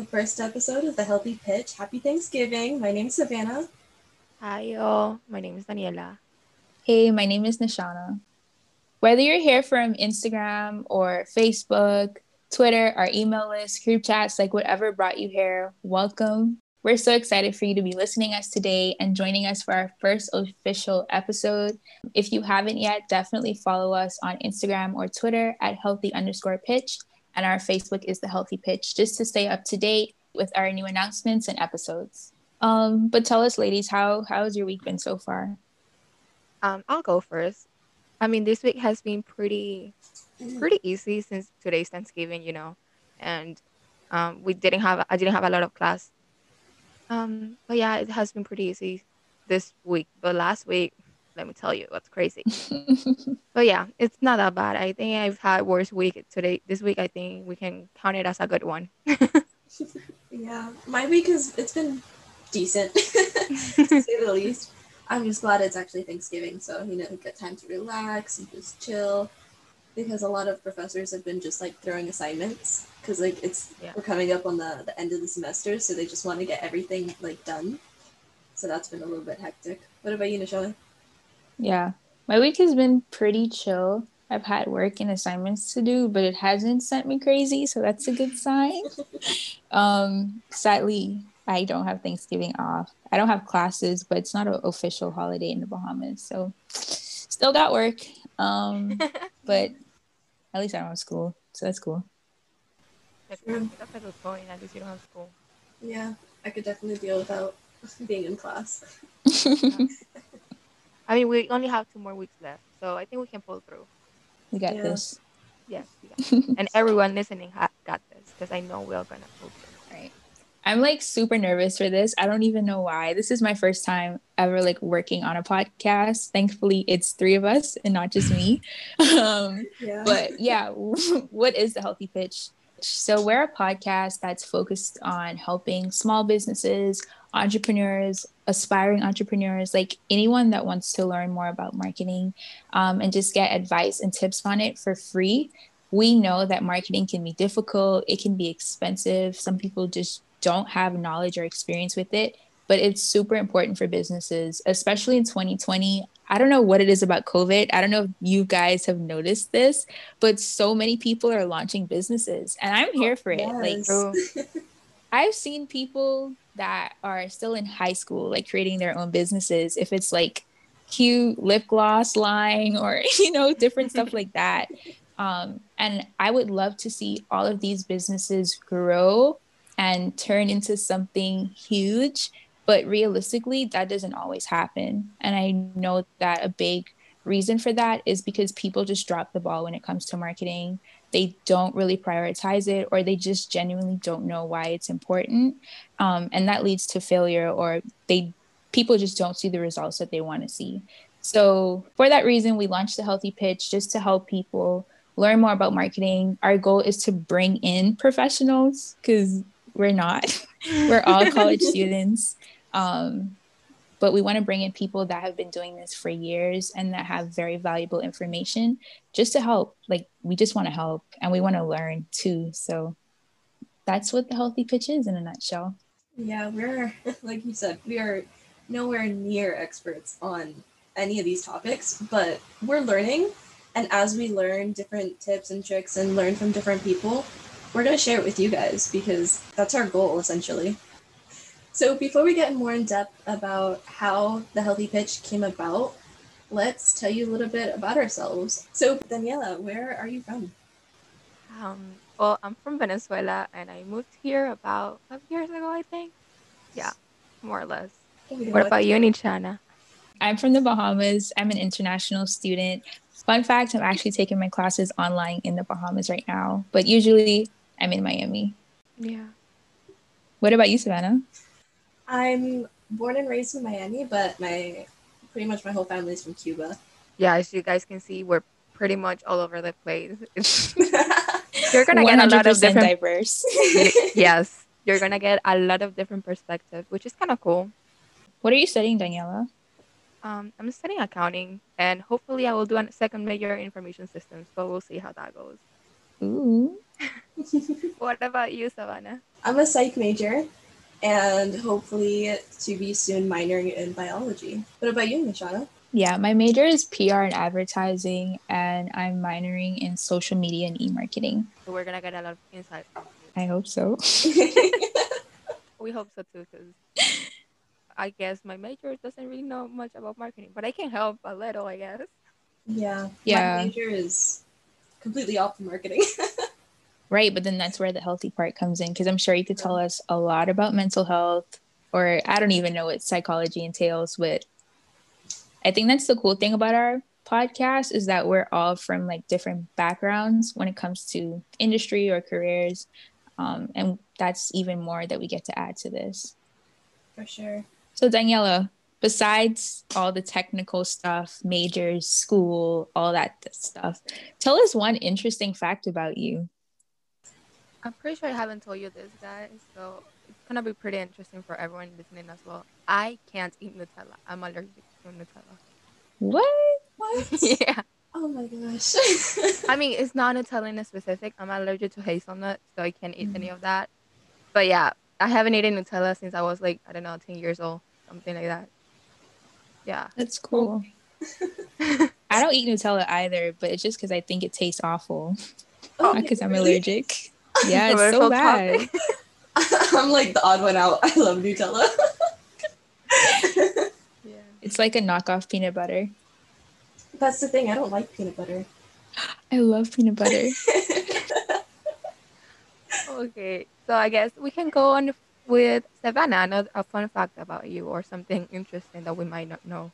the first episode of The Healthy Pitch. Happy Thanksgiving. My name is Savannah. Hi, y'all. My name is Daniela. Hey, my name is Nishana. Whether you're here from Instagram or Facebook, Twitter, our email list, group chats, like whatever brought you here, welcome. We're so excited for you to be listening us today and joining us for our first official episode. If you haven't yet, definitely follow us on Instagram or Twitter at healthy underscore pitch. And our Facebook is the healthy pitch, just to stay up to date with our new announcements and episodes. Um, but tell us, ladies, how how has your week been so far? Um, I'll go first. I mean, this week has been pretty pretty easy since today's Thanksgiving, you know, and um, we didn't have I didn't have a lot of class um, but yeah, it has been pretty easy this week. But last week, let me tell you, what's crazy. but yeah, it's not that bad. I think I've had worse week today. This week, I think we can count it as a good one. yeah, my week has it's been decent, to say the least. I'm just glad it's actually Thanksgiving, so you know, we get time to relax and just chill. Because a lot of professors have been just like throwing assignments because like it's yeah. we're coming up on the, the end of the semester, so they just want to get everything like done. So that's been a little bit hectic. What about you, Nichelle? Yeah, my week has been pretty chill. I've had work and assignments to do, but it hasn't sent me crazy, so that's a good sign. um, sadly, I don't have Thanksgiving off. I don't have classes, but it's not an official holiday in the Bahamas, so still got work. Um, but at least I don't have school, so that's cool. That's a good Going, at least you don't have school. Yeah, I could definitely deal without being in class. I mean, we only have two more weeks left, so I think we can pull through. We got yeah. this. Yes, got and everyone listening ha- got this because I know we're gonna pull through. Right. I'm like super nervous for this. I don't even know why. This is my first time ever like working on a podcast. Thankfully, it's three of us and not just me. um, yeah. But yeah, what is the healthy pitch? So, we're a podcast that's focused on helping small businesses, entrepreneurs, aspiring entrepreneurs, like anyone that wants to learn more about marketing um, and just get advice and tips on it for free. We know that marketing can be difficult, it can be expensive. Some people just don't have knowledge or experience with it, but it's super important for businesses, especially in 2020. I don't know what it is about COVID. I don't know if you guys have noticed this, but so many people are launching businesses and I'm here for it. Yes. Like I've seen people that are still in high school like creating their own businesses if it's like cute lip gloss line or you know different stuff like that. Um, and I would love to see all of these businesses grow and turn into something huge but realistically, that doesn't always happen. And I know that a big reason for that is because people just drop the ball when it comes to marketing. They don't really prioritize it, or they just genuinely don't know why it's important. Um, and that leads to failure, or they people just don't see the results that they want to see. So, for that reason, we launched the Healthy Pitch just to help people learn more about marketing. Our goal is to bring in professionals because we're not, we're all college students. Um, but we want to bring in people that have been doing this for years and that have very valuable information just to help. Like, we just want to help and we want to learn too. So that's what the healthy pitch is in a nutshell. Yeah, we're, like you said, we are nowhere near experts on any of these topics, but we're learning. And as we learn different tips and tricks and learn from different people, we're going to share it with you guys because that's our goal essentially. So before we get more in depth about how the Healthy Pitch came about, let's tell you a little bit about ourselves. So Daniela, where are you from? Um, well, I'm from Venezuela and I moved here about five years ago, I think. Yeah, more or less. What about you, Nishana? I'm from the Bahamas. I'm an international student. Fun fact, I'm actually taking my classes online in the Bahamas right now, but usually I'm in Miami. Yeah. What about you, Savannah? I'm born and raised in Miami, but my pretty much my whole family is from Cuba. Yeah, as you guys can see, we're pretty much all over the place. you're gonna get a lot of different diverse. yes, you're gonna get a lot of different perspectives, which is kind of cool. What are you studying, Daniela? Um, I'm studying accounting, and hopefully, I will do a second major in information systems. But we'll see how that goes. Ooh. what about you, Savannah? I'm a psych major and hopefully to be soon minoring in biology. What about you, Nishana? Yeah, my major is PR and advertising, and I'm minoring in social media and e-marketing. So we're gonna get a lot of insight. I hope so. we hope so too, because I guess my major doesn't really know much about marketing, but I can help a little, I guess. Yeah. Yeah. My major is completely off the marketing. right, but then that's where the healthy part comes in, because I'm sure you could tell us a lot about mental health, or I don't even know what psychology entails, but I think that's the cool thing about our podcast is that we're all from like different backgrounds when it comes to industry or careers. Um, and that's even more that we get to add to this. For sure. So, Daniela, besides all the technical stuff, majors, school, all that stuff, tell us one interesting fact about you. I'm pretty sure I haven't told you this, guys. So it's gonna be pretty interesting for everyone listening as well. I can't eat Nutella. I'm allergic to Nutella. What? What? yeah. Oh my gosh. I mean, it's not Nutella in specific. I'm allergic to hazelnut, so I can't eat mm any of that. But yeah, I haven't eaten Nutella since I was like, I don't know, 10 years old, something like that. Yeah. That's cool. I don't eat Nutella either, but it's just because I think it tastes awful. Oh, not because I'm allergic. Yeah, it's so bad. I'm like the odd one out. I love Nutella. yeah. It's like a knockoff peanut butter. That's the thing. I don't like peanut butter. I love peanut butter. okay, so I guess we can go on with Savannah, another a fun fact about you or something interesting that we might not know.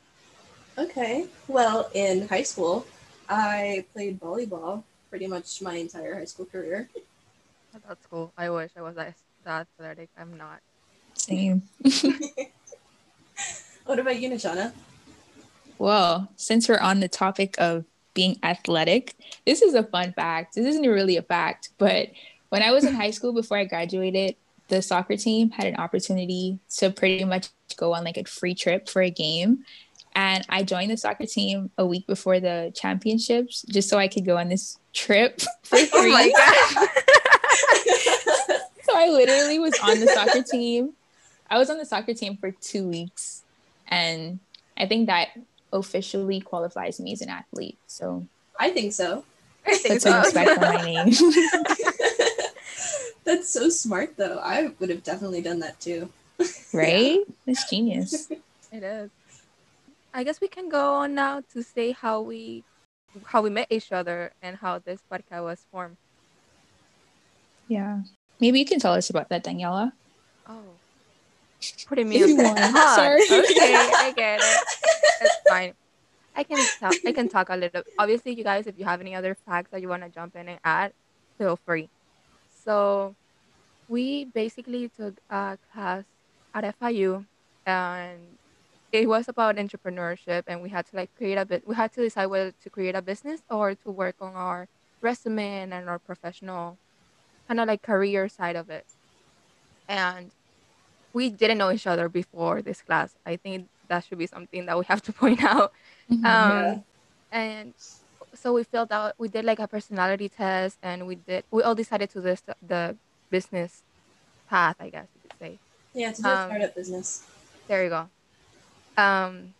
Okay. Well, in high school, I played volleyball pretty much my entire high school career. That's cool. I wish I was that, that athletic. I'm not. Same. what about you, Nishana? Well, since we're on the topic of being athletic, this is a fun fact. This isn't really a fact, but when I was in high school before I graduated, the soccer team had an opportunity to pretty much go on like a free trip for a game. And I joined the soccer team a week before the championships just so I could go on this trip for free. Oh my God. so I literally was on the soccer team. I was on the soccer team for two weeks. And I think that officially qualifies me as an athlete. So I think so. I think so. respect for my name. That's so smart though. I would have definitely done that too. Right? yeah. It's genius. It is. I guess we can go on now to say how we how we met each other and how this podcast was formed. Yeah. Maybe you can tell us about that, Daniela. Oh. Putting me on the spot. Sorry. Okay, I get it. It's fine. I can talk I can talk a little obviously you guys if you have any other facts that you want to jump in and add, feel free. So we basically took a class at FIU and it was about entrepreneurship and we had to like create a bit we had to decide whether to create a business or to work on our resume and our professional kind of like career side of it. And we didn't know each other before this class. I think that should be something that we have to point out. Mm-hmm, um, yeah. and so we filled out we did like a personality test and we did we all decided to this the business path i guess you could say. Yeah to do um, a startup business. there you go. Um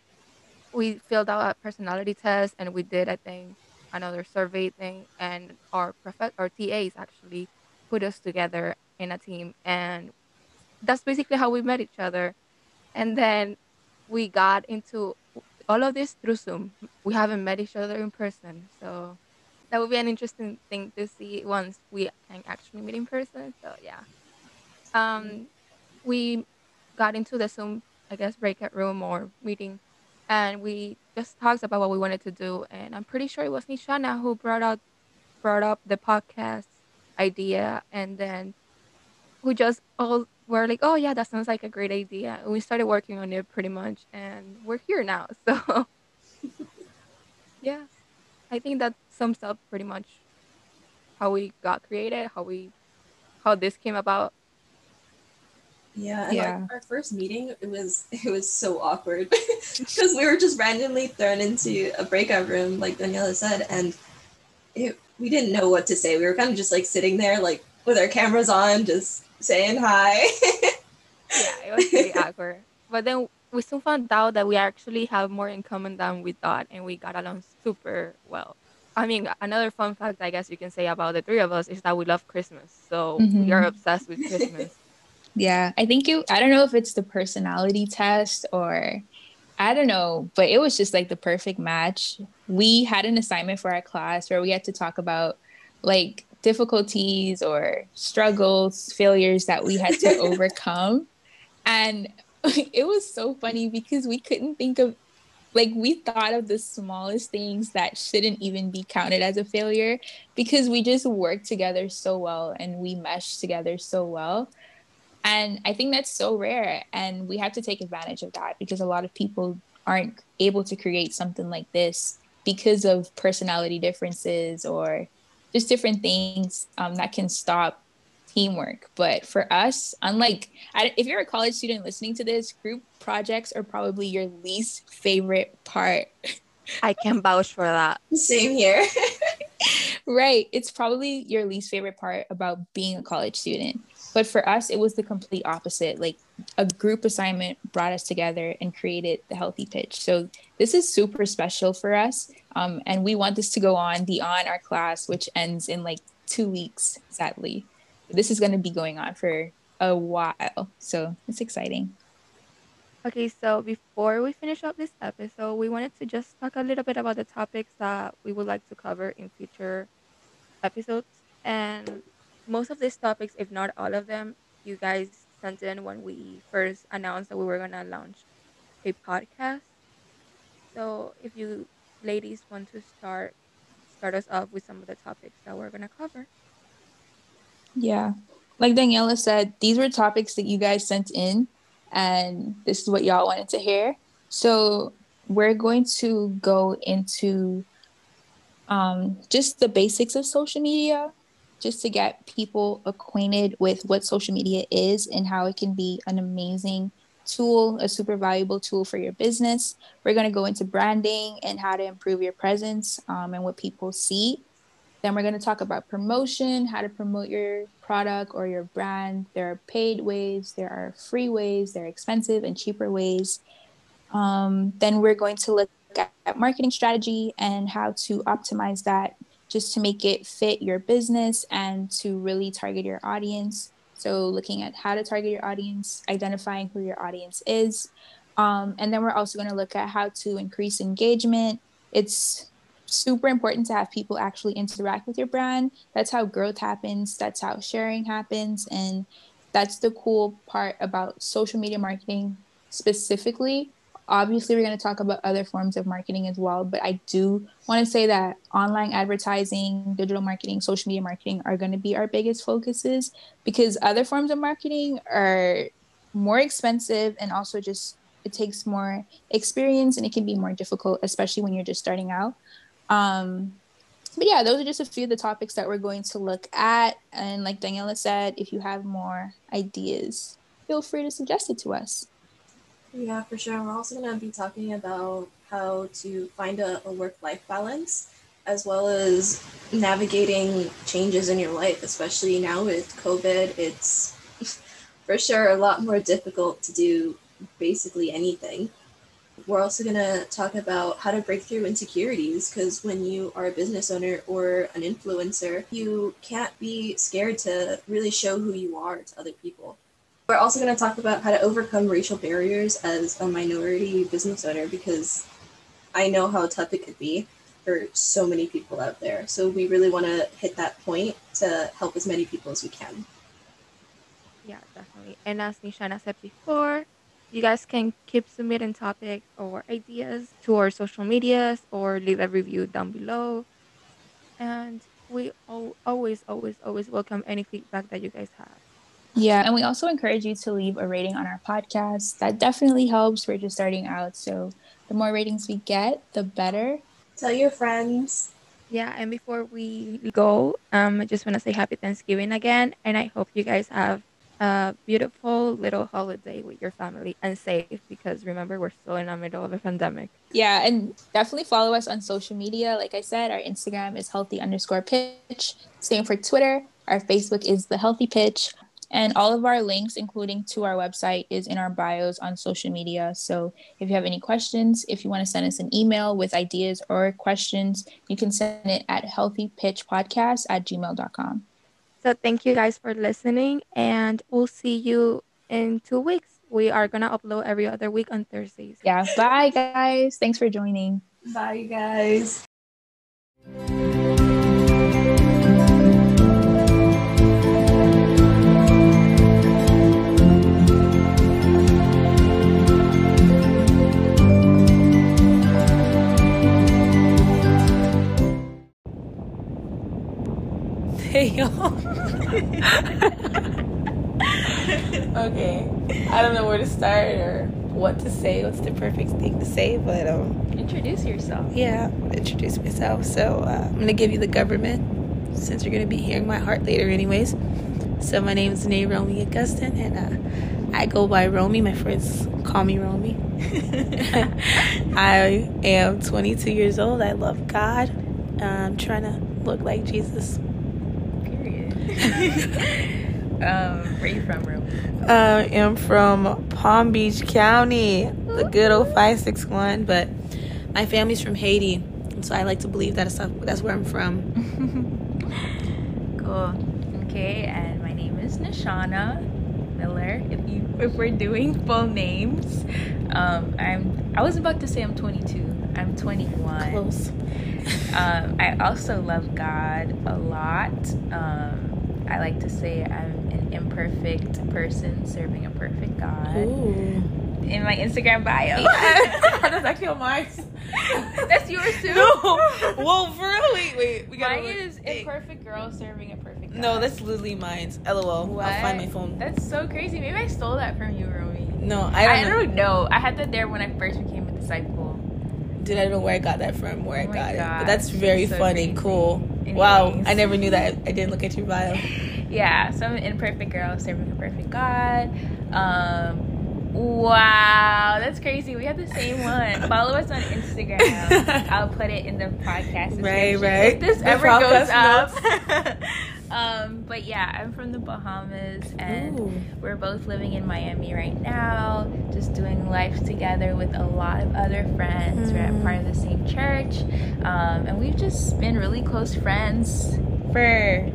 we filled out a personality test and we did i think another survey thing and our prof- our tas actually put us together in a team and that's basically how we met each other and then we got into all of this through Zoom. We haven't met each other in person, so that would be an interesting thing to see once we can actually meet in person. So yeah, um, we got into the Zoom, I guess, breakout room or meeting, and we just talked about what we wanted to do. And I'm pretty sure it was Nishana who brought out brought up the podcast idea, and then we just all were like, oh yeah, that sounds like a great idea. And we started working on it pretty much, and we're here now. So yeah, I think that sums up pretty much how we got created, how we, how this came about. Yeah, and yeah. Like our first meeting, it was it was so awkward because we were just randomly thrown into a breakout room, like Daniela said, and it, we didn't know what to say. We were kind of just like sitting there, like with our cameras on, just saying hi. yeah, it was pretty awkward. But then we soon found out that we actually have more in common than we thought, and we got along super well. I mean, another fun fact I guess you can say about the three of us is that we love Christmas. So mm-hmm. we are obsessed with Christmas. yeah, I think you, I don't know if it's the personality test or I don't know, but it was just like the perfect match. We had an assignment for our class where we had to talk about like difficulties or struggles, failures that we had to overcome. And it was so funny because we couldn't think of like we thought of the smallest things that shouldn't even be counted as a failure because we just worked together so well and we meshed together so well and i think that's so rare and we have to take advantage of that because a lot of people aren't able to create something like this because of personality differences or just different things um, that can stop teamwork. But for us, unlike if you're a college student listening to this, group projects are probably your least favorite part. I can vouch for that. Same here. right. It's probably your least favorite part about being a college student. But for us, it was the complete opposite. Like a group assignment brought us together and created the healthy pitch. So this is super special for us. Um, and we want this to go on beyond our class, which ends in like two weeks, sadly this is going to be going on for a while. So it's exciting. Okay, so before we finish up this episode, we wanted to just talk a little bit about the topics that we would like to cover in future episodes. And most of these topics, if not all of them, you guys sent in when we first announced that we were to launch a podcast. So if you ladies want to start start us off with some of the topics that we're to cover. Yeah. Like Daniela said, these were topics that you guys sent in, and this is what y'all wanted to hear. So we're going to go into um, just the basics of social media, just to get people acquainted with what social media is and how it can be an amazing tool, a super valuable tool for your business. We're going to go into branding and how to improve your presence um, and what people see. Then we're going to talk about promotion, how to promote your product or your brand. There are paid ways, there are free ways, there are expensive and cheaper ways. Um, then we're going to look at, at marketing strategy and how to optimize that just to make it fit your business and to really target your audience. So, looking at how to target your audience, identifying who your audience is. Um, and then we're also going to look at how to increase engagement. It's super important to have people actually interact with your brand. That's how growth happens, that's how sharing happens. And that's the cool part about social media marketing specifically. Obviously, we're going to talk about other forms of marketing as well, but I do want to say that online advertising, digital marketing, social media marketing are going to be our biggest focuses because other forms of marketing are more expensive and also just it takes more experience and it can be more difficult, especially when you're just starting out. Um, but yeah, those are just a few of the topics that we're going to look at. And like Daniela said, if you have more ideas, feel free to suggest it to us. Yeah, for sure. We're also going to be talking about how to find a, a work life balance as well as navigating changes in your life, especially now with COVID. It's for sure a lot more difficult to do basically anything we're also going to talk about how to break through insecurities because when you are a business owner or an influencer, you can't be scared to really show who you are to other people. We're also going to talk about how to overcome racial barriers as a minority business owner because I know how tough it could be for so many people out there. So we really want to hit that point to help as many people as we can. Yeah, definitely. And as Nishana said before, you guys can keep submitting topics or ideas to our social medias or leave a review down below. And we always, always, always welcome any feedback that you guys have. Yeah, and we also encourage you to leave a rating on our podcast. That definitely helps. We're just starting out, so the more ratings we get, the better. Tell your friends. Yeah, and before we go, um, I just want to say happy Thanksgiving again, and I hope you guys have a beautiful little holiday with your family and safe because remember we're still in the middle of a pandemic yeah and definitely follow us on social media like i said our instagram is healthy underscore pitch same for twitter Our Facebook is The Healthy Pitch. And all of our links, including to our website, is in our bios on social media. So if you have any questions, if you want to send us an email with ideas or questions, you can send it at healthypitchpodcast at gmail.com. So thank you guys for listening, and we'll see you in two weeks. We are going to upload every other week on Thursdays. Yeah. Bye, guys. Thanks for joining. Bye, guys. Y'all. okay. I don't know where to start or what to say, what's the perfect thing to say, but um Introduce yourself. yeah, introduce myself. So uh, I'm gonna give you the government since you're gonna be hearing my heart later anyways. So my name is Nay Romy Augustin and uh, I go by Romy. My friends call me Romy. I am 22 years old. I love God. I'm trying to look like Jesus. Um, where you from, Rome? I am from Palm Beach County, the good old 561, but my family's from Haiti, and so I like to believe that that's where I'm from. cool. Okay, and my name is Nishana Miller. If you if we're doing full names, um, I'm I was about to say I'm 22. I'm 21. Close. um, I also love God a lot. Um, I like to say I'm an imperfect person serving a perfect God. Ooh. In my Instagram bio. That's actually on mine. That's yours too. No. Well, for real, wait, wait. We gotta look. is imperfect girl serving a perfect God. No, that's literally mine. LOL. What? I'll find my phone. That's so crazy. Maybe I stole that from you, Romy. No, I don't I know. don't know. I had that there when I first became a disciple. Dude, I don't know where I got that from, where I Oh my got it. But that's very so funny. crazy. Cool. Wow. I never knew that. I didn't look at your bio. Yeah, so I'm an imperfect girl serving a perfect God. Um, wow, that's crazy. We have the same one. Follow us on Instagram. I'll put it in the podcast. Right, description right. If this The ever goes up. um, but yeah, I'm from the Bahamas, and Ooh. we're both living in Miami right now, just doing life together with a lot of other friends. We're at part of the same church, um, and we've just been really close friends for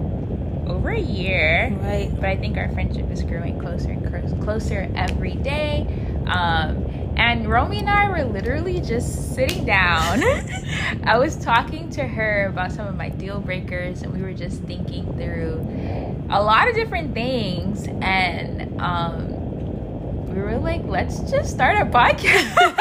over a year. Right. But I think our friendship is growing closer and clo- closer every day. Um, and Romy and I were literally just sitting down. I was talking to her about some of my deal breakers, and we were just thinking through a lot of different things. And um, we were like, let's just start a podcast.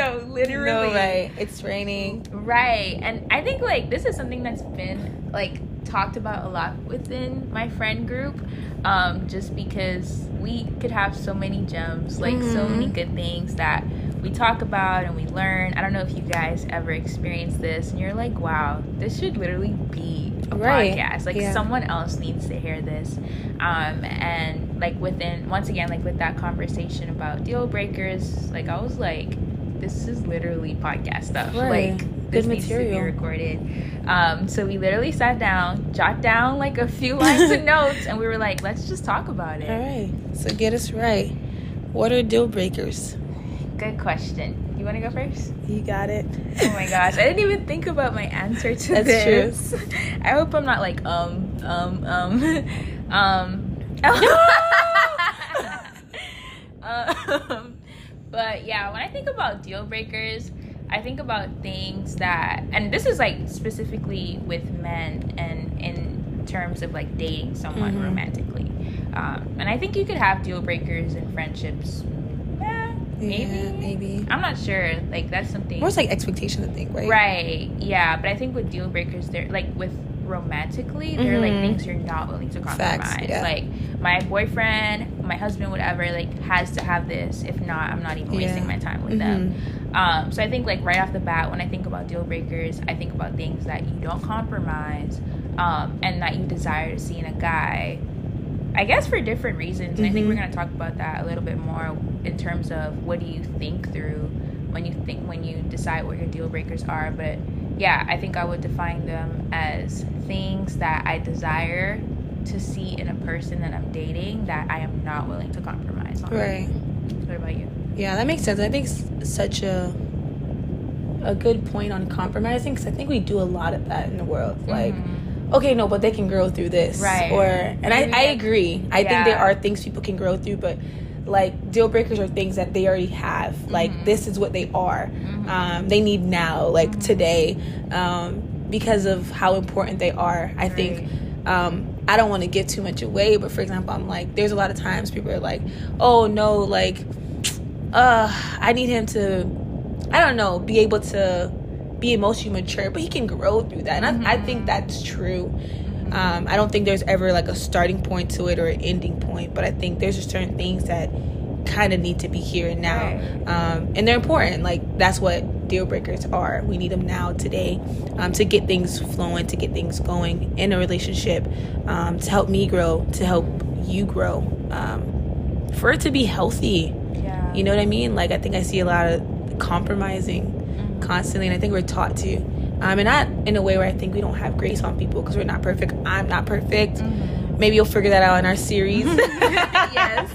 No, literally. No, right. It's raining. Right. And I think like this is something that's been like talked about a lot within my friend group. Um, just because we could have so many gems, like so many good things that we talk about and we learn. I don't know if you guys ever experienced this and you're like, wow, this should literally be a Right. podcast. Like Yeah. someone else needs to hear this. Um, and like within once again, like with that conversation about deal breakers, like I was like, this is literally podcast stuff. Right. Like Good this needs to be material. recorded. Um, so we literally sat down, jot down like a few lines of notes, and we were like, let's just talk about it. All right. So get us right. What are deal breakers? Good question. You want to go first? You got it. Oh my gosh, I didn't even think about my answer to That's this. I hope I'm not like um um um um. um but yeah, when I think about deal breakers, I think about things that, and this is like specifically with men and in terms of like dating someone Mhm. romantically. Um, and I think you could have deal breakers in friendships. Eh, maybe. Yeah, maybe. I'm not sure. Like that's something. More like expectation, I think, right? Right. Yeah, but I think with deal breakers, they're like with romantically, they're like Mhm. things you're not willing to compromise. Facts, yeah. Like my boyfriend, my husband, whatever, like has to have this. If not, I'm not even wasting Yeah. my time with Mhm. them. Um, so I think like right off the bat, when I think about deal breakers, I think about things that you don't compromise, um, and that you desire to see in a guy. I guess for different reasons. And I think we're gonna talk about that a little bit more in terms of what do you think through when you think when you decide what your deal breakers are. But yeah, I think I would define them as things that I desire to see in a person that I'm dating that I am not willing to compromise on. Right. What about you? Yeah, that makes sense. I think such a a good point on compromising because I think we do a lot of that in the world. Like, mm-hmm. okay, no, but they can grow through this, right? Or and I, I agree. I yeah. think there are things people can grow through, but like deal breakers are things that they already have. Mm-hmm. Like this is what they are. Mm-hmm. Um, they need now, like mm-hmm. today, um, because of how important they are. I right. think. Um, I don't want to give too much away, but for example, I'm like, there's a lot of times people are like, oh no, like, uh, I need him to, I don't know, be able to be emotionally mature, but he can grow through that. And I, I think mm-hmm. that's true. Um, I don't think there's ever like a starting point to it or an ending point, but I think there's just certain things that kind of need to be here and now, um, and they're important. Like that's what deal breakers are. We need them now, today, um, to get things flowing, to get things going in a relationship, um, to help me grow, to help you grow, um, for it to be healthy. Yeah. You know what I mean? Like I think I see a lot of compromising mm-hmm. constantly, and I think we're taught to. Um, and not in a way where I think we don't have grace on people because we're not perfect. I'm not perfect. Mm-hmm. Maybe you'll figure that out in our series. yes.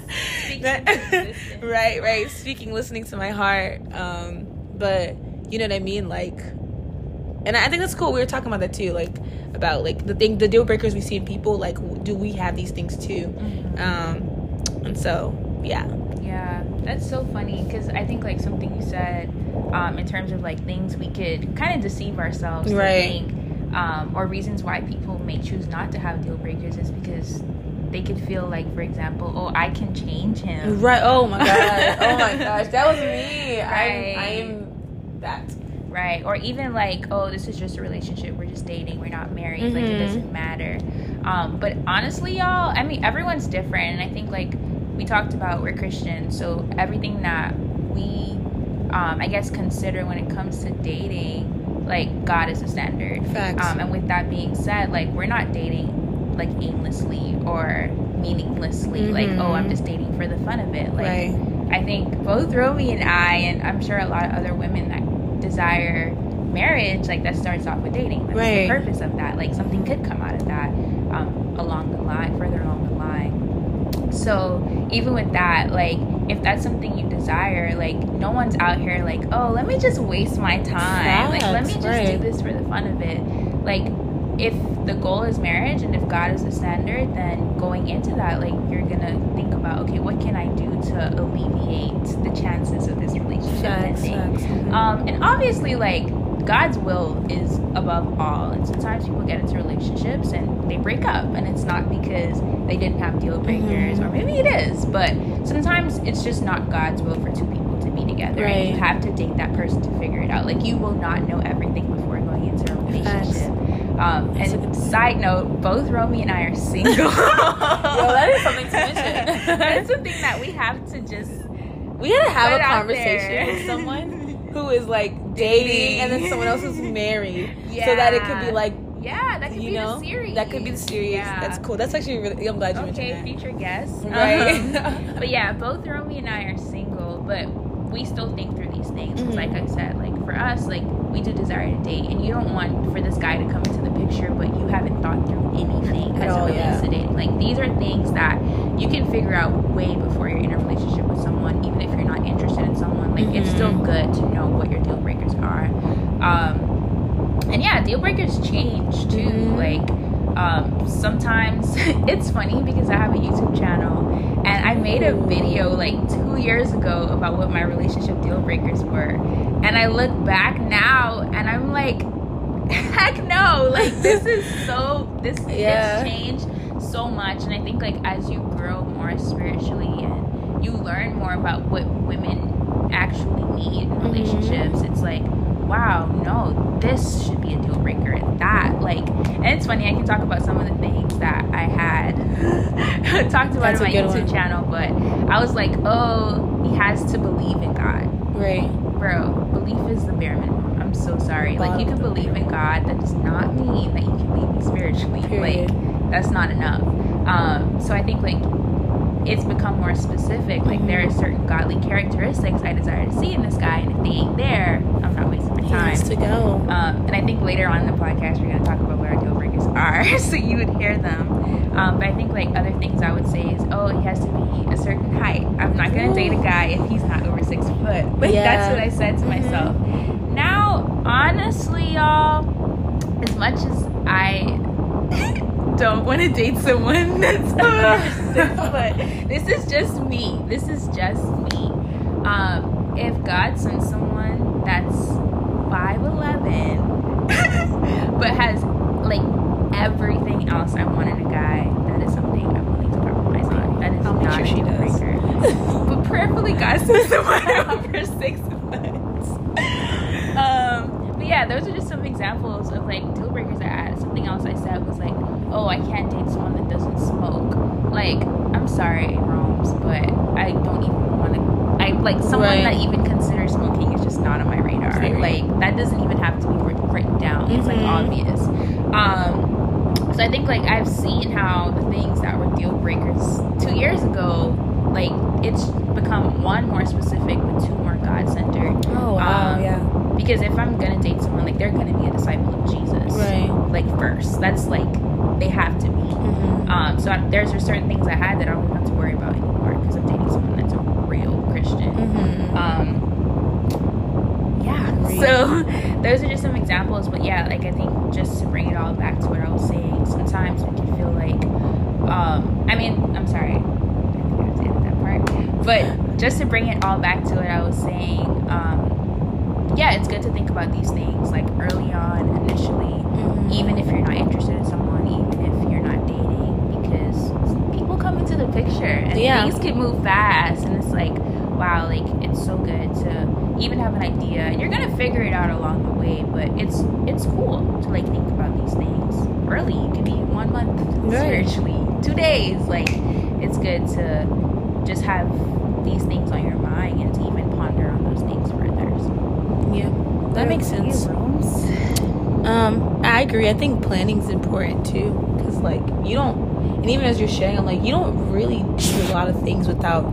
right, right. Speaking, listening to my heart. Um, but you know what I mean? Like, and I think that's cool. We were talking about that too, like about like the thing, the deal breakers we see in people. Like, do we have these things too? Mm-hmm. Um, and so, yeah. Yeah, that's so funny because I think like something you said um, in terms of like things we could kind of deceive ourselves right. Think, um, or reasons why people may choose not to have deal breakers is because they could feel like, for example, oh, I can change him. Right. Oh my god. oh my gosh, that was me. Right. I, am that. Right. Or even like, oh, this is just a relationship. We're just dating. We're not married. Mm-hmm. Like it mm-hmm. doesn't matter. Um, but honestly, y'all, I mean, everyone's different, and I think like we talked about, we're Christian, so everything that we, um, I guess, consider when it comes to dating, like God is a standard. Facts. Um, and with that being said, like we're not dating like aimlessly or meaninglessly mm-hmm. like oh i'm mm-hmm. just dating for the fun of it like right. i think both romy and i and i'm sure a lot of other women that desire marriage like that starts off with dating that's right. the purpose of that like something could come out of that um, along the line further so even with that like if that's something you desire like no one's out here like oh let me just waste my time like let me just right. do this for the fun of it like if the goal is marriage and if God is the standard, then going into that, like you're gonna think about, okay, what can I do to alleviate the chances of this relationship ending? Mm-hmm. Um, and obviously, like God's will is above all. And sometimes people get into relationships and they break up, and it's not because they didn't have deal breakers, mm-hmm. or maybe it is, but sometimes it's just not God's will for two people to be together. Right. And you have to date that person to figure it out. Like you will not know everything before going into a relationship. Um, and side note, both Romy and I are single. Yo, that is something to mention. That's something that we have to just. We gotta have a conversation with someone who is like dating, dating, and then someone else is married, yeah. so that it could be like. Yeah, that could you be know, the series. That could be the series. Yeah. That's cool. That's actually really. I'm glad you okay, mentioned that. Okay, future guest. Right. Um, but yeah, both Romy and I are single, but we still think through these things. Mm-hmm. Like I said, like for us, like we do desire to date, and you don't want for this guy to come into the picture, but you haven't thought through anything as it relates yeah. to dating. Like these are things that you can figure out way before you're in a relationship with someone, even if you're not interested in someone. Like mm-hmm. it's still mm-hmm. good to know what your deal breakers are. Um, and yeah, deal breakers change too. Mm-hmm. Like um, sometimes it's funny because I have a YouTube channel and I made a video like two years ago about what my relationship deal breakers were. And I look back now and I'm like, heck no, like this is so, this yeah. has changed so much. And I think like as you grow more spiritually and you learn more about what women actually need in mm-hmm. relationships, mm-hmm. it's like, wow, no, this should be a deal breaker. That, like, and it's funny, I can talk about some of the things that I had talked about That's on my YouTube one. channel, but I was like, oh, he has to believe in God. Right. Bro, belief is the bare minimum. I'm so sorry. Like, you can believe in God, that does not mean that you can lead me spiritually. Period. Like, that's not enough. Um, so I think, like, it's become more specific. Like there are certain godly characteristics I desire to see in this guy, and if they ain't there, I'm not wasting my He time. has to go. Um, and I think later on in the podcast we're gonna talk about what our deal breakers are, so you would hear them. Um, but I think like other things I would say is, oh, he has to be a certain height. I'm not gonna date a guy if he's not over six foot. Like Yeah. that's what I said to myself. Now, honestly, y'all, as much as I don't want to date someone that's over six foot, this is just me. This is just me. Um, if God sends someone that's five eleven, but has like everything else I want in a guy, that is something I'm willing to compromise on. That is I'll not sure a she does. breaker. but prayerfully, God sends someone over six foot. Um, but yeah, those are just some examples of like deal breakers I had. Something else I said was like, oh, I can't date someone that doesn't smoke. Like, I'm sorry, Rome's, but I don't even want to. I like someone Right. that even considers smoking is just not on my radar. Like that doesn't even have to be written down. It's like Mhm. obvious. Um, so I think like I've seen how the things that were deal breakers two years ago, like it's become one more specific, but two more God centered. Oh wow, Um, yeah. Because if I'm gonna date someone, like they're gonna be a disciple of Jesus, Right. Like first, that's like they have to be. Mhm. Um, so I, there's just certain things I had that I don't have to worry about anymore because I'm dating someone that's a real Christian. Mhm. Um, yeah. So those are just some examples, but yeah, like I think just to bring it all back to what I was saying, sometimes we can feel like, um, I mean, I'm sorry, I think I have to edit that part, but just to bring it all back to what I was saying, um, yeah, it's good to think about these things like early on, initially, Mhm. even if you're not interested in someone, even if you're not dating, because people come into the picture and Yeah. things can move fast, and it's like, wow, like it's so good to even have an idea, and you're gonna figure it out along the way. But it's it's cool to like think about these things early. You can be one month Right. spiritually, two days. Like it's good to just have these things on your mind and to even ponder on those things further. So, Yeah, that makes sense. Um, I agree. I think planning's important too, because like you don't, and even as you're sharing, I'm like you don't really do a lot of things without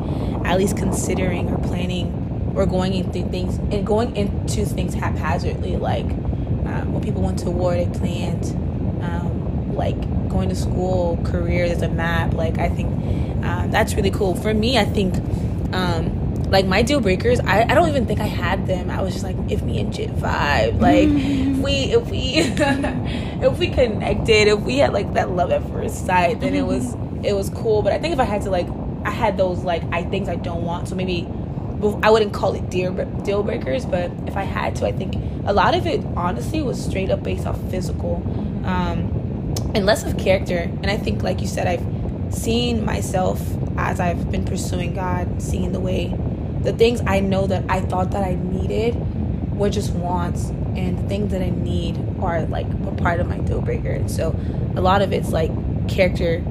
at least considering or planning or going into things and going into things haphazardly. Like um, when people went to war, they planned. Um, like going to school, career, there's a map. Like I think um, that's really cool. For me, I think. Um, like my deal breakers, I, I don't even think I had them. I was just like, if me and Jit vibe, like if we if we if we connected, if we had like that love at first sight, then it was mm-hmm. it was cool. But I think if I had to like, I had those like I things I don't want. So maybe I wouldn't call it deal deal breakers, but if I had to, I think a lot of it honestly was straight up based off physical, mm-hmm. um, and less of character. And I think, like you said, I've seen myself as I've been pursuing God, seeing the way, the things I know that I thought that I needed were just wants, and the things that I need are like a part of my deal breaker. And so, a lot of it's like character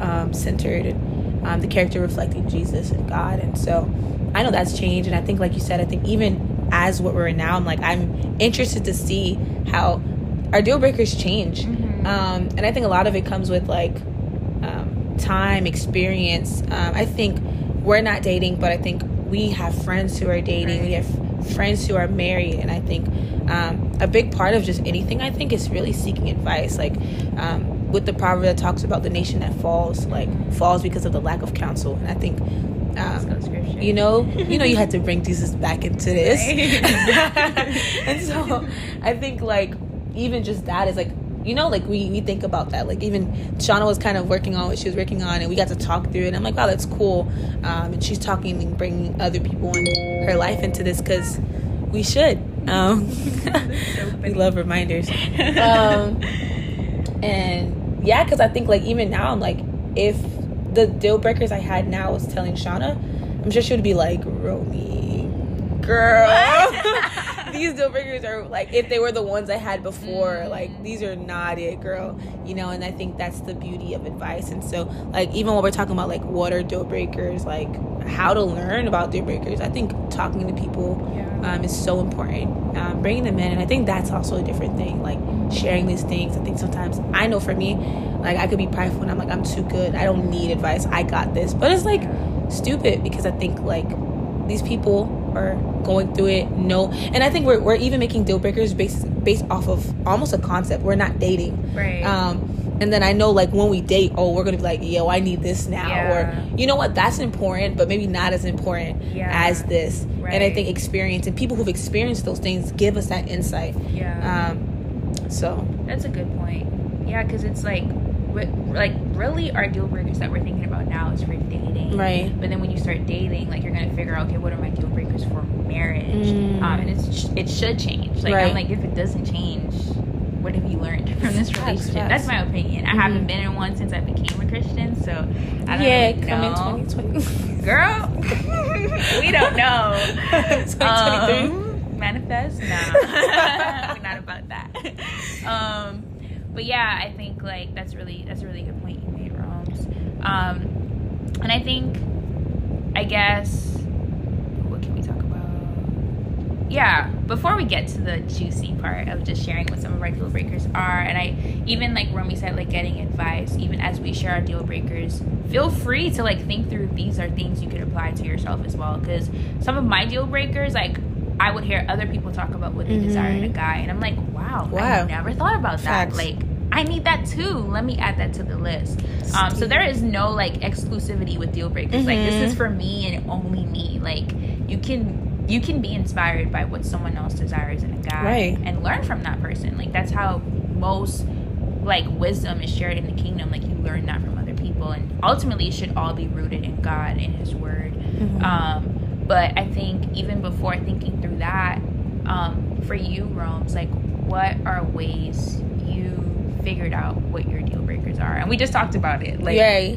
um, centered, and um, the character reflecting Jesus and God. And so, I know that's changed, and I think, like you said, I think even as what we're in now, I'm like I'm interested to see how our deal breakers change. Mm-hmm. Um, and I think a lot of it comes with like um, time, experience. Um, I think we're not dating, but I think we have friends who are dating. We have friends who are married, and I think um, a big part of just anything I think is really seeking advice. Like um, with the proverb that talks about the nation that falls, like falls because of the lack of counsel. And I think. Um, you know, you know, you had to bring Jesus back into this, and so I think like even just that is like you know like we we think about that. Like even Shauna was kind of working on what she was working on and we got to talk through it. I'm like wow that's cool. Um, and she's talking and bringing other people in her life into this because we should. Um, we love reminders. Um, and yeah because I think like even now I'm like if the deal breakers I had now was telling Shauna I'm sure she would be like Romy girl these deal breakers are like if they were the ones I had before, mm. like these are not it, girl. You know, and I think that's the beauty of advice. And so, like even when we're talking about like what are deal breakers, like how to learn about deal breakers, I think talking to people yeah. um, is so important. Um, bringing them in, and I think that's also a different thing. Like sharing these things. I think sometimes I know for me, like I could be prideful and I'm like I'm too good. I don't need advice. I got this. But it's like stupid because I think like these people are going through it no and i think we're, we're even making deal breakers based based off of almost a concept we're not dating right um and then I know like when we date, oh, we're gonna be like, yo, I need this now, yeah. or you know what, that's important, but maybe not as important yeah. as this. Right. And I think experience and people who've experienced those things give us that insight. Yeah. Um, so that's a good point. Yeah, because it's like like really our deal breakers that we're thinking about now is for dating. Right. But then when you start dating like you're gonna figure out okay what are my deal breakers for marriage? Mm. um, and it's it should change. Like right. i'm like if it doesn't change what have you learned from this relationship? That's, that's my opinion. I mm-hmm. haven't been in one since i became a christian so i don't yeah really come in 2020 girl we don't know. 2023 um, manifest? No. We're not about that. Um but yeah, I think like that's really that's a really good point you made, Roms. Um, and I think, I guess, what can we talk about? Yeah, before we get to the juicy part of just sharing what some of our deal breakers are, and I even like Romy said, like getting advice, even as we share our deal breakers, feel free to like think through these are things you could apply to yourself as well. Because some of my deal breakers, like I would hear other people talk about what they mm-hmm. desire in a guy, and I'm like, wow, wow. I never thought about that. Facts. Like, I need that too. Let me add that to the list. Um, so there is no like exclusivity with deal breakers. Mm-hmm. Like this is mm-hmm. for me and only me. Like you can you can be inspired by what someone else desires in a guy right. and learn from that person. Like that's how most like wisdom is shared in the kingdom. Like you learn that from other people, and ultimately it should all be rooted in God and His Word. Mm-hmm. Um, but I think even before thinking through that, um, for you, Rome's like, what are ways figured out what your deal breakers are. And we just talked about it, like Yay.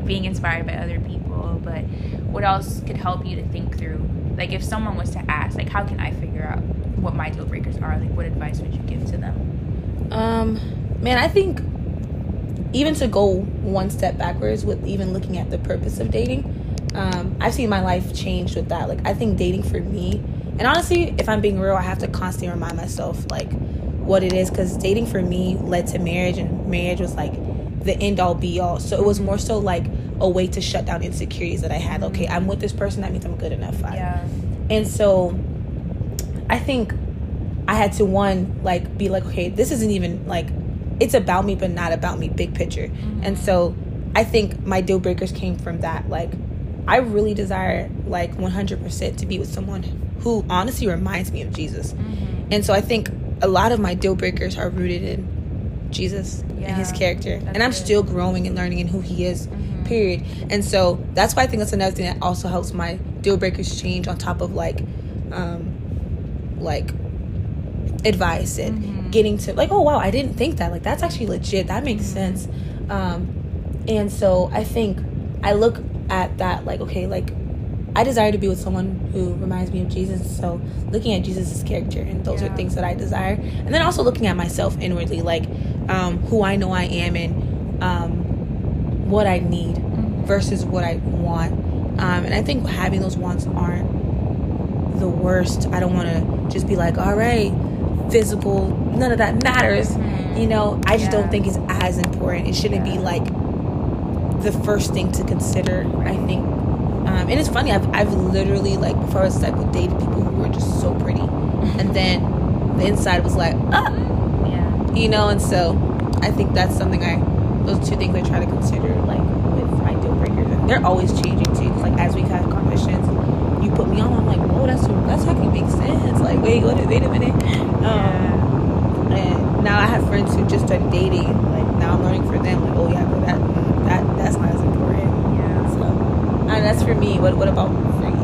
being inspired by other people. But what else could help you to think through? Like if someone was to ask, like how can I figure out what my deal breakers are? Like what advice would you give to them? Um, man, I think even to go one step backwards with even looking at the purpose of dating, um, I've seen my life change with that. Like I think dating for me, and honestly, if I'm being real, I have to constantly remind myself like what it is because dating for me led to marriage and marriage was like the end all be all so it was more so like a way to shut down insecurities that i had okay i'm with this person that means i'm good enough yeah. and so i think i had to one like be like okay this isn't even like it's about me but not about me big picture mm-hmm. and so i think my deal breakers came from that like i really desire like 100% to be with someone who honestly reminds me of jesus mm-hmm. and so i think a lot of my deal breakers are rooted in Jesus yeah, and his character. And I'm still growing and learning in who he is, mm-hmm. period. And so that's why I think that's another thing that also helps my deal breakers change on top of like um like advice and mm-hmm. getting to like, oh wow, I didn't think that. Like that's actually legit. That makes mm-hmm. sense. Um and so I think I look at that like, okay, like I desire to be with someone who reminds me of Jesus. So looking at Jesus' character and those yeah. are things that I desire. And then also looking at myself inwardly, like um, who I know I am and um, what I need mm-hmm. versus what I want. Um, and I think having those wants aren't the worst. I don't want to just be like, all right, physical, none of that matters. Mm-hmm. You know, I just yeah. don't think it's as important. It shouldn't yeah. be like the first thing to consider. I think um, and it's funny, I've, I've literally, like, before I was cycle, dated people who were just so pretty. And then the inside was like, ah! Yeah. You know, and so I think that's something I, those two things I try to consider, like, with my deal breakers. And they're always changing, too. Like, as we have conversations, you put me on, I'm like, whoa, that's, that's actually makes sense. Like, wait, wait, wait a minute. Um, and now I have friends who just started dating. Like, now I'm learning for them, like, oh, yeah, but that, that's not as important and that's for me. What what about for you?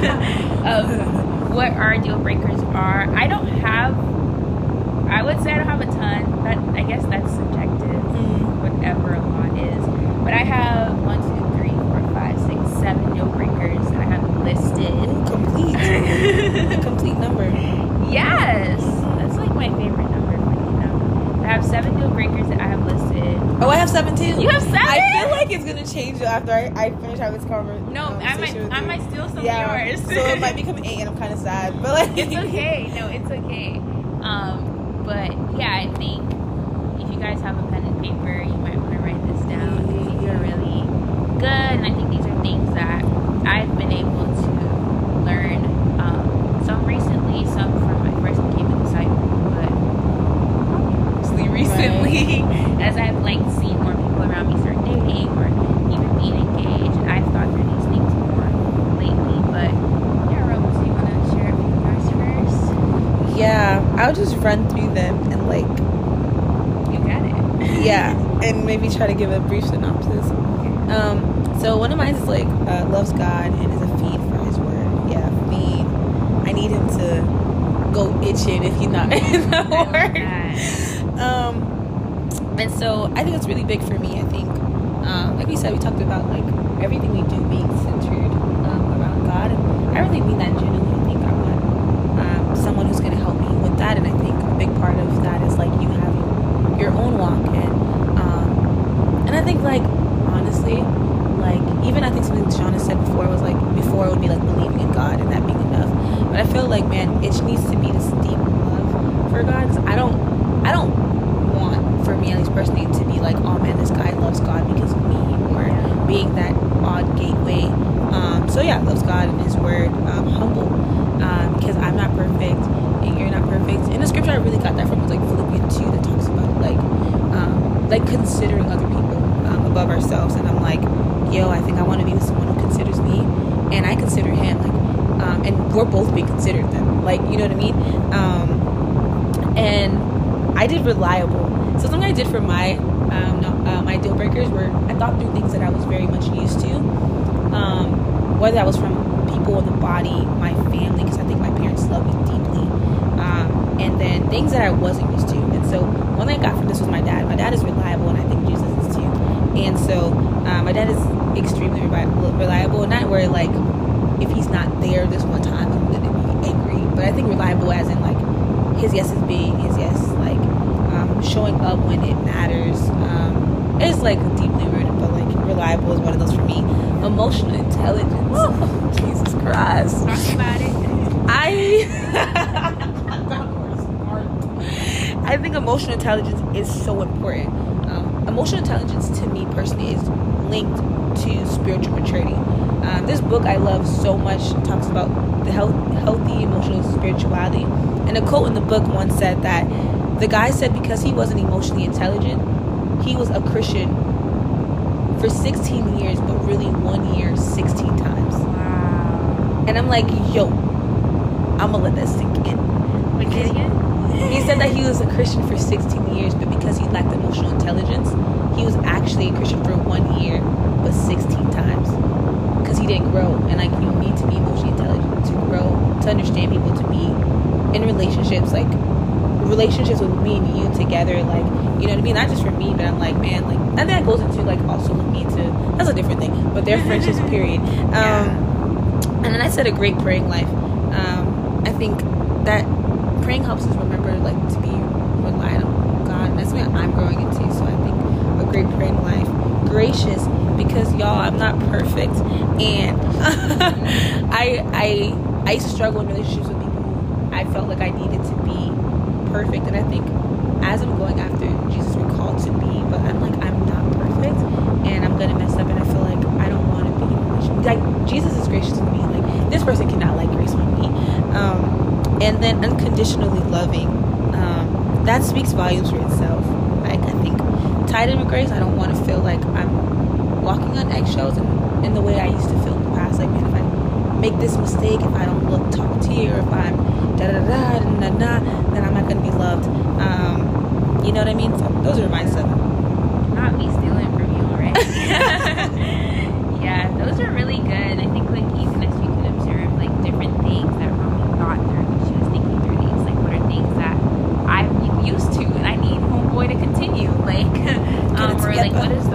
of what our deal breakers are. I don't have, I would say I don't have a ton, but I guess that's subjective, mm. whatever a lot is. But I have one, two, three, four, five, six, seven deal breakers that I have listed. Complete. complete number. Yes. That's like my favorite have seven deal breakers that I have listed. Oh, I have seven too. You have seven. I feel like it's gonna change after I, I finish having this conversation. No, um, I might I might steal some yeah. of yours. so it might become eight, and I'm kind of sad. But like, it's okay. No, it's okay. Um, but yeah, I think if you guys have a pen and paper, you might want to write this down because yeah. you're really good. And I think as I've like seen more people around me start dating or even being engaged, I've thought through these things more lately. But yeah, Rose, do you want to share a few thoughts first? Yeah, I'll just run through them and like. You got it. yeah, and maybe try to give a brief synopsis. Um, so one of mine is like uh, loves God and is a feed for His word. Yeah, feed. I need Him to go itching if He's not in the word. Um, and so I think it's really big for me. I think, um, like we said, we talked about like everything we do being centered um, around God, and I really mean that genuinely. I think I want um, someone who's going to help me with that, and I think a big part of that is like you having your own walk, and um, and I think like honestly, like even I think something Shauna said before was like before it would be like believing in God and that being enough, but I feel like man, it needs to be this deep love for God. Cause I don't, I don't for me at least personally to be like, oh man, this guy loves God because of me, or being that odd gateway. Um, so yeah, loves God and His Word, um, humble, um, because I'm not perfect and you're not perfect. In the scripture, I really got that from was like Philippians two that talks about like, um, like considering other people um, above ourselves, and I'm like, yo, I think I want to be with someone who considers me, and I consider him, like, um, and we're both being considered then, like, you know what I mean? and I did reliable. So something I did for my um, no, uh, my deal breakers were I thought through things that I was very much used to, um, whether that was from people in the body, my family, because I think my parents love me deeply, um, and then things that I wasn't used to. And so one thing I got from this was my dad. My dad is reliable, and I think Jesus is too. And so um, my dad is extremely reliable, not where like if he's not there this one time, I'm gonna be angry. But I think reliable as in like his yes is being his yes, like um, showing up when it matters. Um, it's like deeply rooted, but like reliable is one of those for me. Emotional intelligence. Jesus Christ. Talk about it. I. I think emotional intelligence is so important. Um, emotional intelligence to me personally is linked to spiritual maturity. Um, this book I love so much talks about the health, healthy emotional spirituality. And a quote in the book once said that the guy said because he wasn't emotionally intelligent, he was a Christian for 16 years, but really one year 16 times. Wow. And I'm like, yo, I'm gonna let that sink in. Wait, say it again? He said that he was a Christian for 16 years, but because he lacked emotional intelligence, he was actually a Christian for one year, but 16 times. Because he didn't grow. And like, you need to be emotionally intelligent to grow, to understand people, to be in relationships, like relationships with me and you together, like, you know what I mean? Not just for me, but I'm like, man, like, and that goes into like also with me too. That's a different thing, but their friendships, period. Um, and then I said a great praying life. Um, I think that praying helps us remember like to be reliant on God, and that's what I'm growing into. So I think a great praying life, gracious, because y'all, I'm not perfect, and I I I used to struggle in relationships with people who I felt like I needed to be perfect, and I think as I'm going after Jesus, we're called to be, but I'm like I'm not perfect, and I'm gonna mess up, and I feel like I don't want to be. Like Jesus is gracious to me, like this person cannot like grace on me. Um, and then unconditionally loving um, that speaks volumes for itself like i think tied in with grace i don't want to feel like i'm walking on eggshells in, in the way i used to feel in the past like man if i make this mistake if i don't look top tier if i'm da da da da da da loved um, you know what i mean so those are my seven Not me stealing from you already. yeah, those are really good. I think like even as you can observe like different things that Romy thought through when she was thinking through these, like what are things that I'm used to and I need homeboy to continue. Like um, or like what does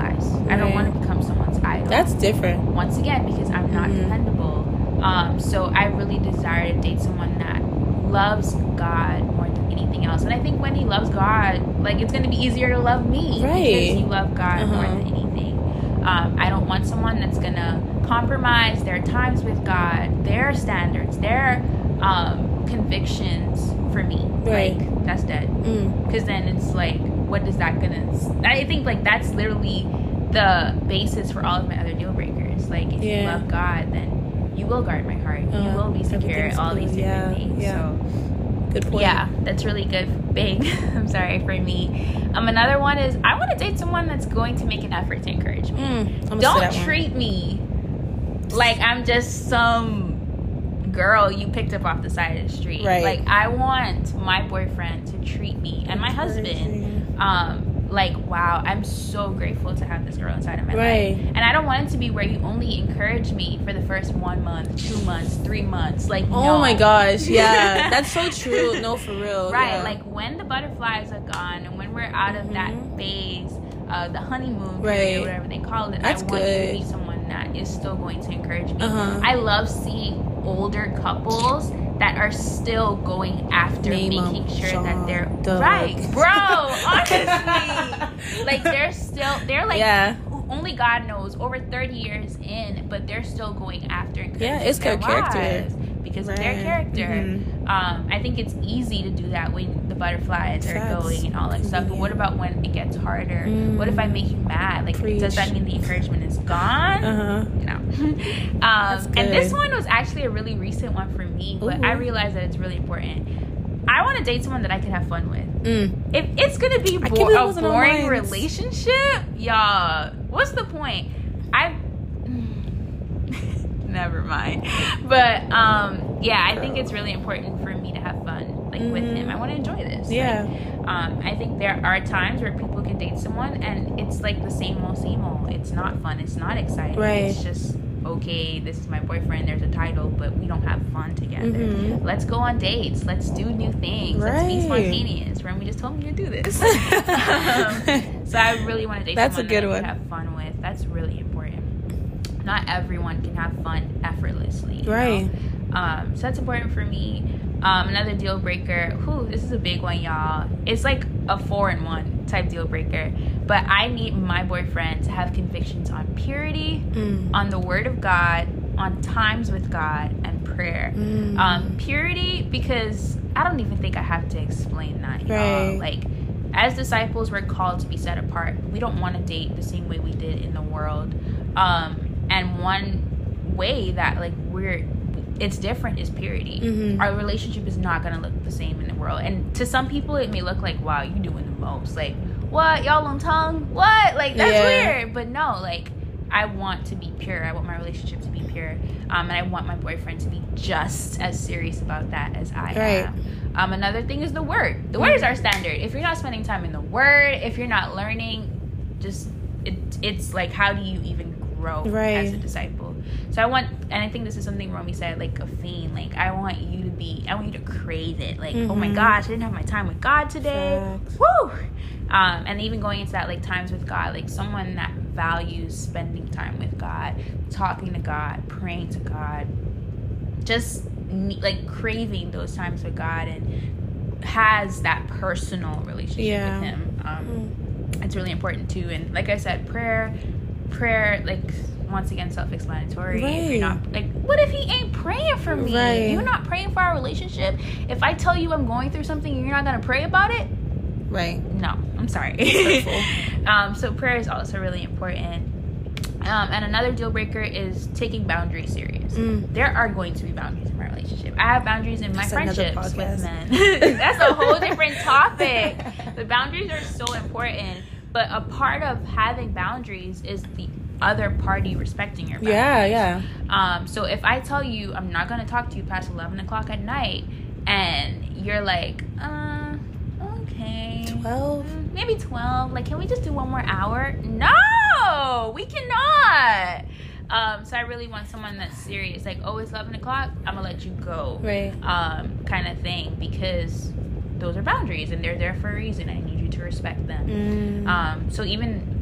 to idolized. I don't want to become someone's idol. That's different. once again because I'm not Mhm. dependable. Um, so I really desire to date someone that loves God more than anything else. And I think when he loves God, like it's gonna be easier to love me Right. because you love God more Uh-huh. than anything. Um, I don't want someone that's gonna compromise their times with God, their standards, their um, convictions for me. Right. Like that's dead Mm. because then it's like what is that gonna i think like that's literally the basis for all of my other deal breakers like if you love god then you will guard my heart you Uh, will be secure all these good. different Yeah, things yeah. so Good point. yeah that's really good big i'm sorry for me um another one is i want to date someone that's going to make an effort to encourage me Mm. I'm gonna say don't that one. treat me like I'm just some girl you picked up off the side of the street. Right. Like I want my boyfriend to treat me and my husband. Um like wow, I'm so grateful to have this girl inside of my Right. life. And I don't want it to be where you only encourage me for the first 1 month, 2 months, 3 months. Like Oh no. my gosh, yeah, that's so true. No, for real. Right, yeah. like when the butterflies are gone and when we're out of that Mhm. phase, uh, the honeymoon Right. period, whatever they call it, That's I want good. to be someone that is still going to encourage me. Uh-huh. I love seeing older couples that are still going after Name making sure Sean, that they're Doug. right, bro. Honestly, like they're still they're like yeah, only God knows over 30 years in, but they're still going after Yeah, it's their character. Because of their Right. character. Mhm. Um, I think it's easy to do that when the butterflies are Facts. going and all that stuff. But what about when it gets harder? What if I Mm. make you mad? Like, Preach. does that mean the encouragement is gone? uh huh. No. um, and this one was actually a really recent one for me, but Ooh. I realized that it's really important. I want to date someone that I can have fun with. Mm. If it's gonna be bo- can't believe it a boring relationship, y'all, what's the point? I never mind. But um, yeah, I think it's really important for me to have fun, like with Mhm. him. I want to enjoy this. Like, Yeah. um, I think there are times where people can date someone and it's like the same old, same old. It's not fun. It's not exciting. Right. It's just okay. This is my boyfriend. There's a title, but we don't have fun together. Mhm. Let's go on dates. Let's do new things. Let's be Right. spontaneous. Remy just told me to do this. um, so I really want to date That's a someone good that I one. have fun with. That's really important. Not everyone can have fun effortlessly. you know? Right. Um, so that's important for me. Um, another deal breaker. Whew, this is a big one, y'all. It's like a four in one type deal breaker. But I need my boyfriend to have convictions on purity, Mm. on the Word of God, on times with God, and prayer. Mm. Um, purity, because I don't even think I have to explain that, y'all. Right. Like, as disciples, we're called to be set apart. We don't want to date the same way we did in the world. Um, and one way that like we're it's different is purity. Mhm. Our relationship is not gonna look the same in the world. And to some people, it may look like, wow, you doing the most. Like, what y'all on tongue? What? Like that's Yeah. weird. But no, like I want to be pure. I want my relationship to be pure. Um, and I want my boyfriend to be just as serious about that as I Right. am. Um, another thing is the word. The word is our standard. If you're not spending time in the word, if you're not learning, just it, it's like how do you even grow Right. as a disciple? So I want, and I think this is something Romy said, like a fiend. Like I want you to be, I want you to crave it. Like oh my Mhm. gosh, I didn't have my time with God today. Facts. Woo! Um, and even going into that like times with God, like someone that values spending time with God, talking to God, praying to God, just like craving those times with God and has that personal relationship Yeah. with Him. Um, Mm. it's really important too. And like I said, prayer, prayer, like once again, self-explanatory. If you're Right. not like, what if He ain't praying for me? Right. You're not praying for our relationship. If I tell you I'm going through something, and you're not gonna pray about it. Right. No, I'm sorry. um, so prayer is also really important. Um, and another deal breaker is taking boundaries serious. Mm. There are going to be boundaries in my relationship. I have boundaries in my That's friendships with men. That's a whole different topic. The boundaries are so important, but a part of having boundaries is the other party respecting your boundaries. Yeah, yeah. Um, so if I tell you I'm not gonna talk to you past eleven o'clock at night, and you're like, uh, okay, 12? Mm, maybe twelve. Like, can we just do one more hour? No, we cannot. Um, so I really want someone that's serious. Like, oh, it's eleven o'clock. I'm gonna let you go. Right. Um, kind of thing because those are boundaries and they're there for a reason. I need you to respect them. Mm. Um, so even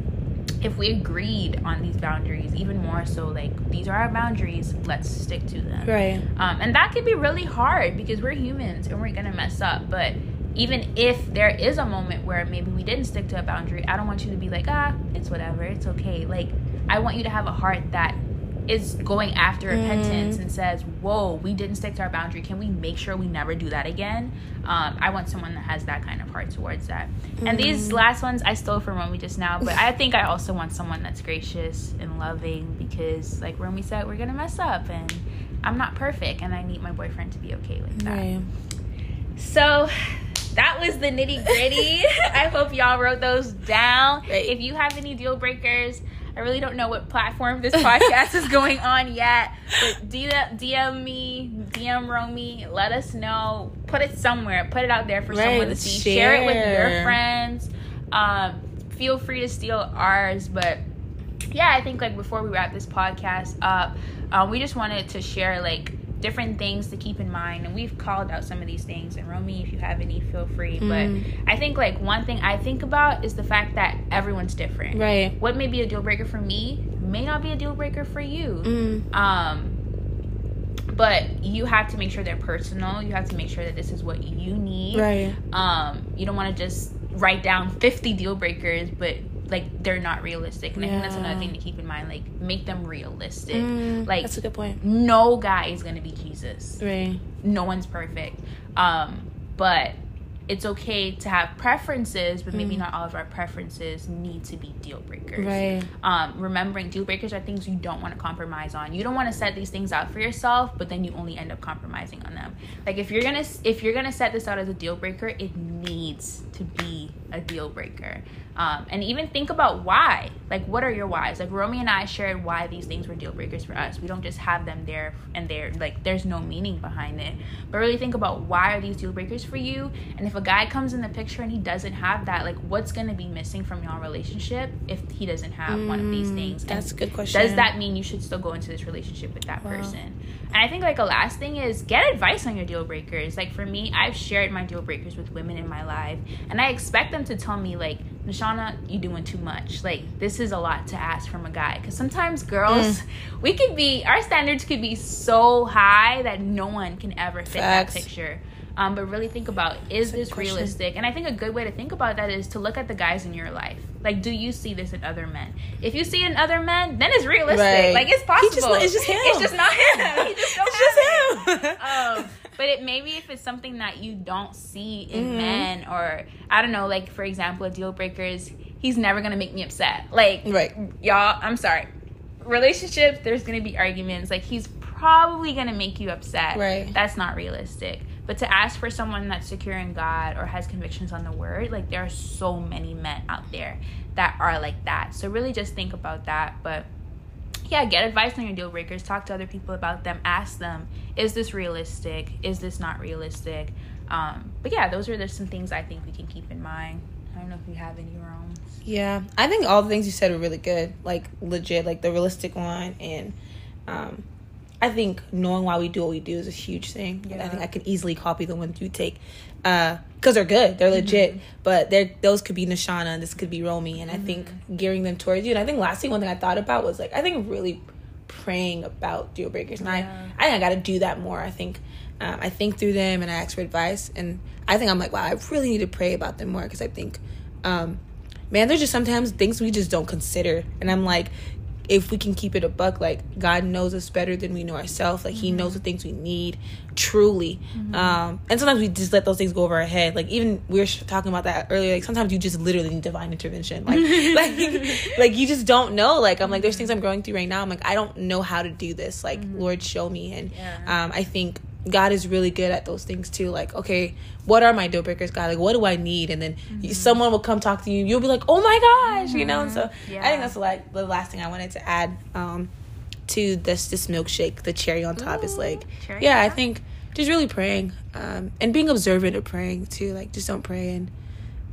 if we agreed on these boundaries, even more so, like these are our boundaries, let's stick to them. right. Um, and that can be really hard because we're humans and we're gonna mess up. But even if there is a moment where maybe we didn't stick to a boundary, I don't want you to be like, ah, it's whatever, it's okay. Like I want you to have a heart that is going after repentance and says, "Whoa, we didn't stick to our boundary. Can we make sure we never do that again?" Um, I want someone that has that kind of heart towards that. And these last ones I stole from Romy just now, but I think I also want someone that's gracious and loving because, like Romy said, we're gonna mess up, and I'm not perfect, and I need my boyfriend to be okay with that. Right. So that was the nitty gritty. I hope y'all wrote those down. Right. If you have any deal breakers, I really don't know what platform this podcast is going on yet, but DM, DM me, DM Romy, let us know. Put it somewhere. Put it out there for Right, someone to see. Share it with your friends. Um, feel free to steal ours, but yeah, I think like before we wrap this podcast up, um, we just wanted to share like different things to keep in mind, and we've called out some of these things. And Romy, if you have any, feel free. Mm. But I think like one thing I think about is the fact that everyone's different. Right. What may be a deal breaker for me may not be a deal breaker for you. Mm. Um, but you have to make sure they're personal. You have to make sure that this is what you need Right. um you don't want to just write down 50 deal breakers but like they're not realistic and i think that's another thing to keep in mind like make them realistic Mm, like that's a good point. no guy is gonna be jesus Right. no one's perfect um but it's okay to have preferences but maybe not all of our preferences need to be deal breakers Right. um, remembering deal breakers are things you don't want to compromise on. You don't want to set these things out for yourself, but then you only end up compromising on them. Like if you're gonna if you're gonna set this out as a deal breaker, it needs to be a deal breaker. Um, and even think about why. Like what are your whys? Like Romy and I shared why these things were deal breakers for us. We don't just have them there and there. Like there's no meaning behind it. But really think about why are these deal breakers for you? And if a guy comes in the picture and he doesn't have that, like what's gonna be missing from your relationship if he doesn't have one of these things? And That's a good question. does that mean you should still go into this relationship with that person? And I think like a last thing is get advice on your deal breakers. Like for me, I've shared my deal breakers with women in my life, and I expect them to tell me like, Nishana, you're doing too much. Like this is a lot to ask from a guy. Because sometimes girls, we could be our standards could be so high that no one can ever fit Facts. that picture. Um, but really think about is That's this realistic? And I think a good way to think about that is to look at the guys in your life. Like, do you see this in other men? If you see it in other men, then it's realistic. Right. Like it's possible. just- it's just him. It's just not him. He just It's just him. Um, but it maybe if it's something that you don't see in Mhm. men, or I don't know, like for example, a deal breaker is he's never gonna make me upset. Like, Right. y'all, I'm sorry. Relationships, there's gonna be arguments. Like he's probably gonna make you upset. Right. That's not realistic. But to ask for someone that's secure in God or has convictions on the word, like there are so many men out there that are like that. So really just think about that. But yeah, get advice on your deal breakers. Talk to other people about them. Ask them, is this realistic? Is this not realistic? Um, but yeah, those are just some things I think we can keep in mind. I don't know if you have any wrong. Yeah, I think all the things you said were really good. Like legit, like the realistic one, and um, I think knowing why we do what we do is a huge thing. Yeah. I think I can easily copy the ones you take because they're good, they're legit. But they're those could be Nishana, and this could be Romy, and I think gearing them towards you. And I think lastly, one thing I thought about was like I think really praying about deal breakers, and Yeah. I I think I got to do that more. I think. Um, I think through them and I ask for advice, and I think I'm like, wow, I really need to pray about them more because I think um, man, there's just sometimes things we just don't consider. And I'm like, if we can keep it a buck, like God knows us better than we know ourselves. Like He knows the things we need truly. Um, and sometimes we just let those things go over our head. Like even we were talking about that earlier. Like sometimes you just literally need divine intervention. Like like like you just don't know. Like I'm like there's things I'm going through right now. I'm like I don't know how to do this. Like Lord, show me. And Yeah. um, I think God is really good at those things too. Like, okay, what are my deal breakers, God? Like, what do I need? And then you- someone will come talk to you. You'll be like, oh my gosh, you know. And so I think that's like the last thing I wanted to add um, to this this milkshake. The cherry on top is like, yeah, I think just really praying um, and being observant of praying too. Like, just don't pray and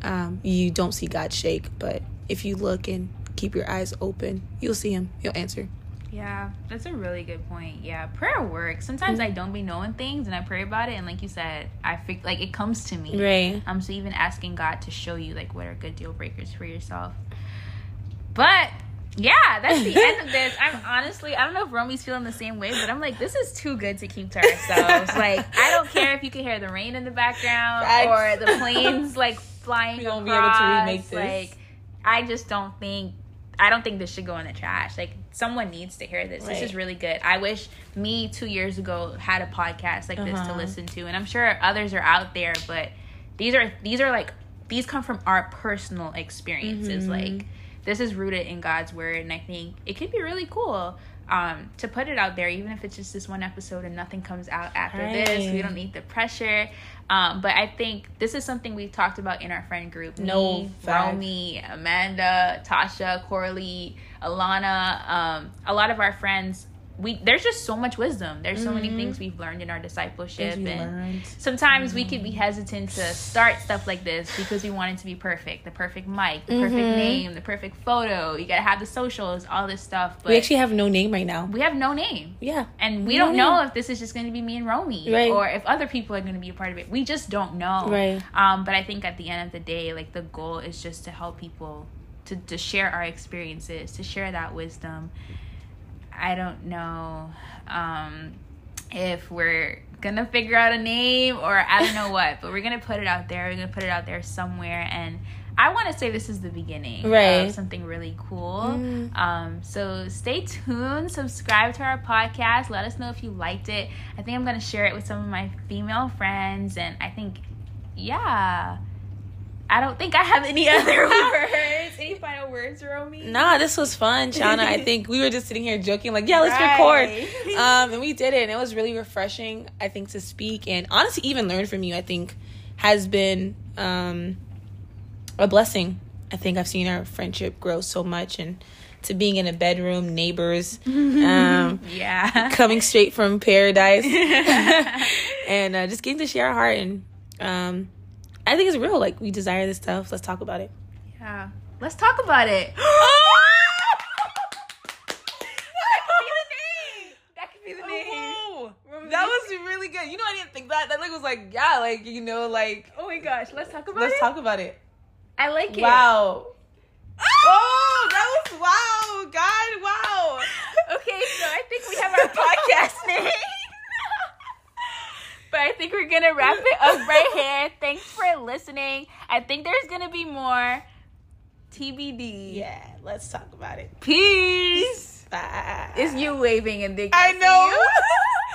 um, you don't see God shake, but if you look and keep your eyes open, you'll see Him. He'll answer. Yeah, that's a really good point. Yeah, prayer works. Sometimes Mm-hmm. I don't be knowing things and I pray about it, and like you said, I think like it comes to me. Right. Um, so even asking God to show you like what are good deal breakers for yourself. But yeah, that's the end of this. I'm honestly, I don't know if Romy's feeling the same way, but I'm like, this is too good to keep to ourselves. like, I don't care if you can hear the rain in the background Facts. or the planes like flying We won't be able to remake this. Like, I just don't think. I don't think this should go in the trash. Like someone needs to hear this. This is really good. I wish me two years ago had a podcast like this to Uh-huh. listen to, and I'm sure others are out there. But these are these are like these come from our personal experiences. Mm-hmm. Like this is rooted in God's word, and I think it could be really cool um, to put it out there, even if it's just this one episode and nothing comes out after this. We don't need the pressure. Um, but I think this is something we've talked about in our friend group. No, Me. Romy, Amanda, Tasha, Coralie, Alana, um, a lot of our friends. We there's just so much wisdom. There's so many mm-hmm. things we've learned in our discipleship, and learned. sometimes we mm-hmm. could be hesitant to start stuff like this because we want it to be perfect the perfect mic the perfect mm-hmm. name the perfect photo you gotta have the socials all this stuff but we actually have no name right now. we have no name Yeah. and we No don't know if this is just going to be me and Romy Right. or if other people are going to be a part of it. We just don't know. Right. Um, but I think at the end of the day, like the goal is just to help people to, to share our experiences, to share that wisdom. I don't know um, if we're gonna figure out a name or I don't know what, but we're gonna put it out there. We're gonna put it out there somewhere, and I want to say this is the beginning Right. of something really cool. Mm. Um, so stay tuned, subscribe to our podcast. Let us know if you liked it. I think I'm gonna share it with some of my female friends, and I think, yeah. I don't think I have any other words. Any final words, Romy? Nah, this was fun, Shauna. I think we were just sitting here joking, like, yeah, let's Right. record. Um, and we did it, and it was really refreshing, I think, to speak and honestly even learn from you, I think, has been um, a blessing. I think I've seen our friendship grow so much and to being in a bedroom, neighbors, um, Yeah. coming straight from paradise, and uh, just getting to share our heart. And um, I think it's real. Like, we desire this stuff. Let's talk about it. yeah. Let's talk about it. That could be the name. Oh, that was really good. You know, I didn't think that. That like was like, yeah, like you know, like Oh my gosh, let's talk about it. let's talk about it. I like it. Wow. Ah! Oh, that was wow, God, wow. Okay, so I think we have our podcast name. But I think we're gonna wrap it up right here. Thanks for listening. I think there's gonna be more TBD. Yeah, let's talk about it. Peace. Bye. It's you waving and they I know.